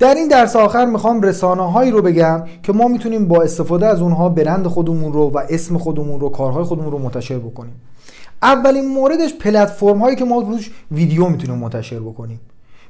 در این درس آخر می‌خوام رسانه هایی رو بگم که ما می‌تونیم با استفاده از اونها برند خودمون رو و اسم خودمون رو کارهای خودمون رو منتشر بکنیم. اولین موردش پلتفرم هایی که ما روش ویدیو می‌تونیم منتشر بکنیم.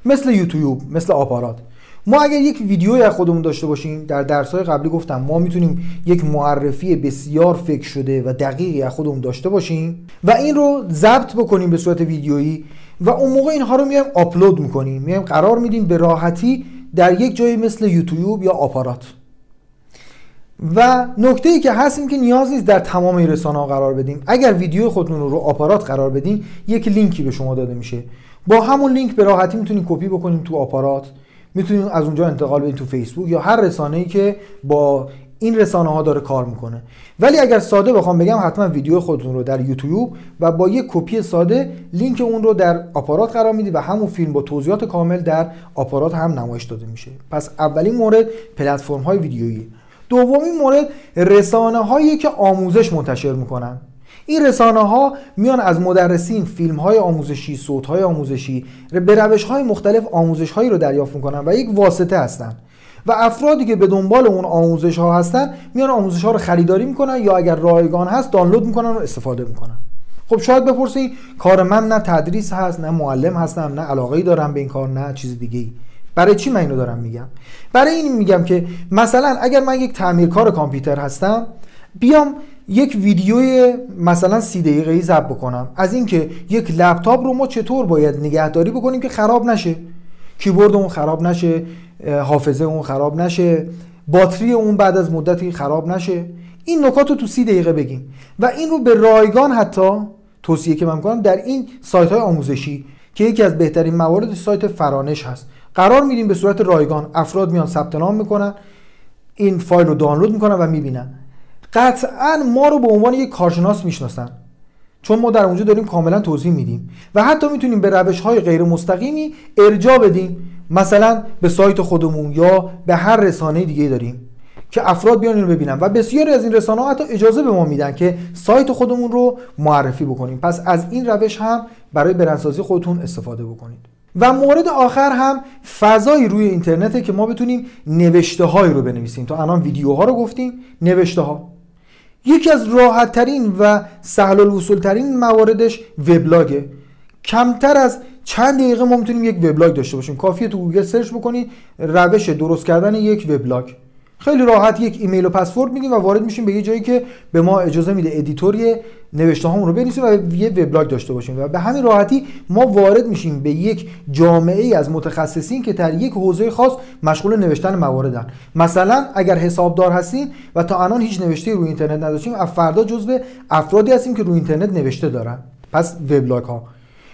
مثل یوتیوب مثل آپارات. ما اگر یک ویدیوی از خودمون داشته باشیم در درس های قبلی گفتم ما می‌تونیم یک معرفی بسیار فکر شده و دقیقی از خودمون داشته باشیم و این رو ضبط بکنیم به صورت ویدیویی و اون موقع اینها رو میایم آپلود می‌کنیم. میایم قرار میدیم به راحتی در یک جایی مثل یوتیوب یا آپارات. و نکته ای که هست این که نیاز نیست در تمام این رسانه ها قرار بدیم اگر ویدیو خودتون رو رو آپارات قرار بدین یک لینکی به شما داده میشه. با همون لینک به راحتی می‌تونید کپی بکنیم تو آپارات. می‌تونید از اونجا انتقال بدین تو فیسبوک یا هر رسانه ای که با این رسانه ها داره کار می‌کنه. ولی اگر ساده بخوام بگم حتما ویدیو خودتون رو در یوتیوب و با یک کپی ساده لینک اون رو در آپارات قرار می‌دید و همون فیلم با توضیحات کامل در آپارات هم نمایش داده میشه. پس اولین مورد پلتفرم های ویدیویی. دومین مورد رسانه هایی که آموزش منتشر می‌کنن. این رسانه ها میان از مدرسین فیلم های آموزشی صوت های آموزشی به روش های مختلف آموزش هایی رو دریافت می‌کنن و یک واسطه هستن. و افرادی که به دنبال اون آموزش ها هستن میان آموزش ها رو خریداری می‌کنن یا اگر رایگان هست دانلود می‌کنن و استفاده می‌کنن. خب شاید بپرسید کار من نه تدریس هست نه معلم هستم نه علاقه دارم به این کار نه چیز دیگه ای برای چی من اینو دارم میگم؟ برای این میگم که مثلا اگر من یک تعمیرکار کامپیوتر هستم بیام یک ویدیوی مثلا سی دقیقه ای ضبط بکنم. از اینکه یک لپتاپ رو ما چطور باید نگهداری بکنیم که خراب نشه؟ کیبورد اون خراب نشه حافظه اون خراب نشه باتری اون بعد از مدتی خراب نشه. این نکات رو تو سی دقیقه بگیم. و این رو به رایگان حتی توصیه که من می‌کنم در این سایت های آموزشی که یکی از بهترین موارد سایت فرانش هست. قرار میدیم به صورت رایگان. افراد میان ثبت نام می‌کنن این فایل رو دانلود می‌کنن و می‌بینن. قطعا ما رو به عنوان یک کارشناس می‌شناسن. چون ما در اونجا داریم کاملا توضیح میدیم و حتی می‌تونیم به روش های غیر مستقیمی ارجا بدیم. مثلا به سایت خودمون یا به هر رسانه دیگه داریم که افراد بیان رو ببینن. و بسیاری از این رسانه ها حتی اجازه به ما میدن که سایت خودمون رو معرفی بکنیم. پس از این روش هم برای برندسازی خودتون استفاده بکنید. و مورد آخر هم فضایی روی اینترنته که ما بتونیم نوشته هایی رو بنویسیم. تا الان ویدیوها رو گفتیم نوشته ها یکی از راحت ترین و سهل الوصول ترین مواردش وبلاگه. کمتر از چند دقیقه ما می‌تونیم یک وبلاگ داشته باشیم. کافیه تو گوگل search بکنید روش درست کردن یک وبلاگ. خیلی راحت یک ایمیل و پسورد میدیم و وارد میشیم به یه جایی که به ما اجازه میده editor ی نوشته هامون رو بنویسیم و یه وبلاگ داشته باشیم. و به همین راحتی ما وارد میشیم به یک جامعه ای از متخصصین که در یک حوزه خاص مشغول نوشتن مواردن. مثلا اگر حسابدار هستیم و تا الان هیچ نوشته روی اینترنت نداشتیم از فردا جزو افرادی هستیم که روی اینترنت نوشته دارن. پس وبلاگ ها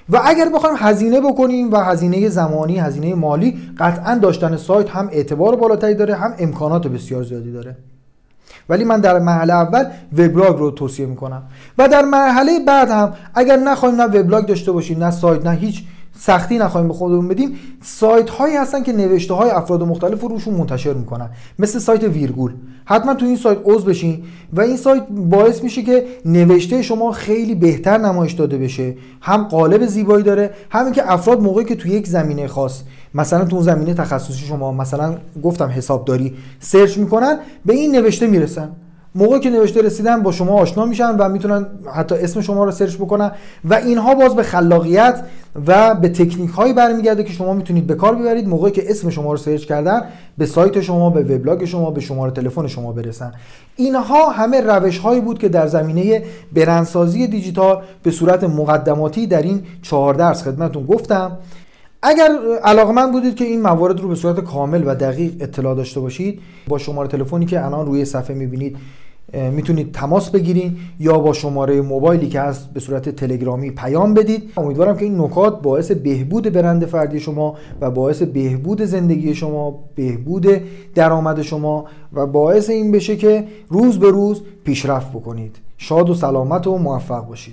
و اگر بخوایم هزینه بکنیم و هزینه زمانی هزینه مالی قطعا داشتن سایت هم اعتبار بالاتری داره هم امکانات بسیار زیادی داره. ولی من در مرحله اول وبلاگ رو توصیه می‌کنم. و در مرحله بعد هم اگر نخوایم نه وبلاگ داشته باشیم نه سایت نه هیچ سختی نخواهیم به خودمون بدیم سایت هایی هستن که نوشته های افراد مختلف رو روشون منتشر می‌کنن. مثل سایت ویرگول. حتما تو این سایت عضو بشین و این سایت باعث میشه که نوشته شما خیلی بهتر نمایش داده بشه. هم قالب زیبایی داره همین که افراد موقعی که تو یک زمینه خاص مثلا تو اون زمینه تخصصی شما مثلا گفتم حسابداری search می‌کنن به این نوشته می‌رسن. موقعی که نوشته رسیدن با شما آشنا میشن و می‌تونن حتی اسم شما رو search بکنن و اینها باز به خلاقیت و به تکنیک هایی برمیگرده که شما می‌تونید به کار ببرید. موقعی که اسم شما رو search کردن به سایت شما به وبلاگ شما به شماره تلفن شما برسن. اینها همه روش هایی بود که در زمینه برندسازی دیجیتال به صورت مقدماتی در این چهار درس خدمتتون گفتم. اگر علاقمند بودید که این موارد رو به صورت کامل و دقیق اطلاع داشته باشید با شماره تلفنی که الان روی صفحه می‌بینید می‌تونید تماس بگیرید یا با شماره موبایلی که هست به صورت تلگرامی پیام بدید. امیدوارم که این نکات باعث بهبود برند فردی شما و باعث بهبود زندگی شما بهبود درآمد شما و باعث این بشه که روز به روز پیشرفت بکنید. شاد و سلامت و موفق باشید.